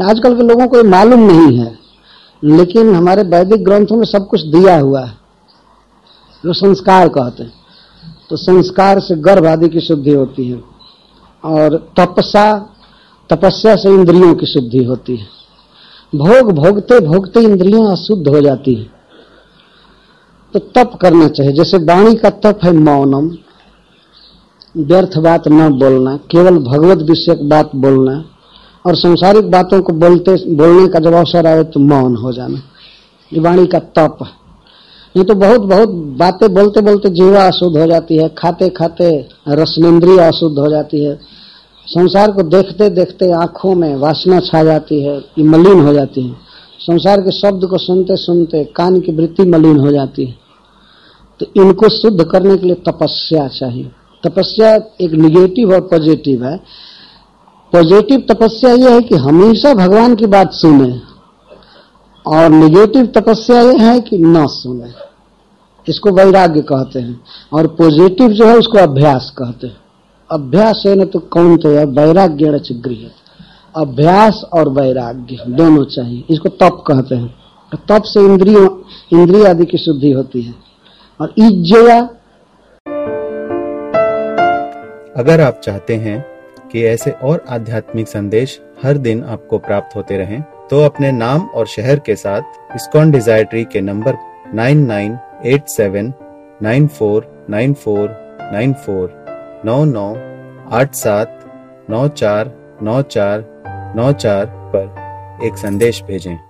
आजकल के लोगों को ये मालूम नहीं है, लेकिन हमारे वैदिक ग्रंथों में सब कुछ दिया हुआ है, जो संस्कार कहते हैं। तो संस्कार से गर्भ आदि की शुद्धि होती है, और तपसा, तपस्या से इंद्रियों की शुद्धि होती है। भोग भोगते भोगते इंद्रियाँ अशुद्ध हो जाती है। तो तप करना चाहिए। जैसे वाणी का तप है मौनम, व्यर्थ बात न बोलना, केवल भगवत विषयक बात बोलना और संसारिक बातों को बोलते, बोलने का जब अवसर आए तो मौन हो जाना। ये वाणी का तप। नहीं तो बहुत बहुत बातें बोलते बोलते जीवा अशुद्ध हो जाती है, खाते खाते रसनेन्द्रिय अशुद्ध हो जाती है। संसार को देखते देखते आँखों में वासना छा जाती है, ये मलिन हो जाती है। संसार के शब्द को सुनते सुनते कान की वृत्ति मलिन हो जाती है। तो इनको शुद्ध करने के लिए तपस्या चाहिए। तपस्या एक निगेटिव और पॉजिटिव है। पॉजिटिव तपस्या यह है कि हमेशा भगवान की बात सुने और निगेटिव तपस्या यह है कि ना सुने। इसको वैराग्य कहते हैं और पॉजिटिव जो है उसको अभ्यास कहते हैं। अभ्यास है न तो कौन तो है? वैराग्य गृह अभ्यास और वैराग्य दोनों चाहिए। इसको तप कहते हैं। तप से इंद्रियों, इंद्रिय आदि की शुद्धि होती है। और इज्जया अगर आप चाहते हैं कि ऐसे और आध्यात्मिक संदेश हर दिन आपको प्राप्त होते रहें तो अपने नाम और शहर के साथ इस्कॉन डिज़ायर के number nine nine eight seven, nine four nine four nine four, नौ नौ, आठ सात, नौ चार नौ चार नौ चार पर एक संदेश भेजें।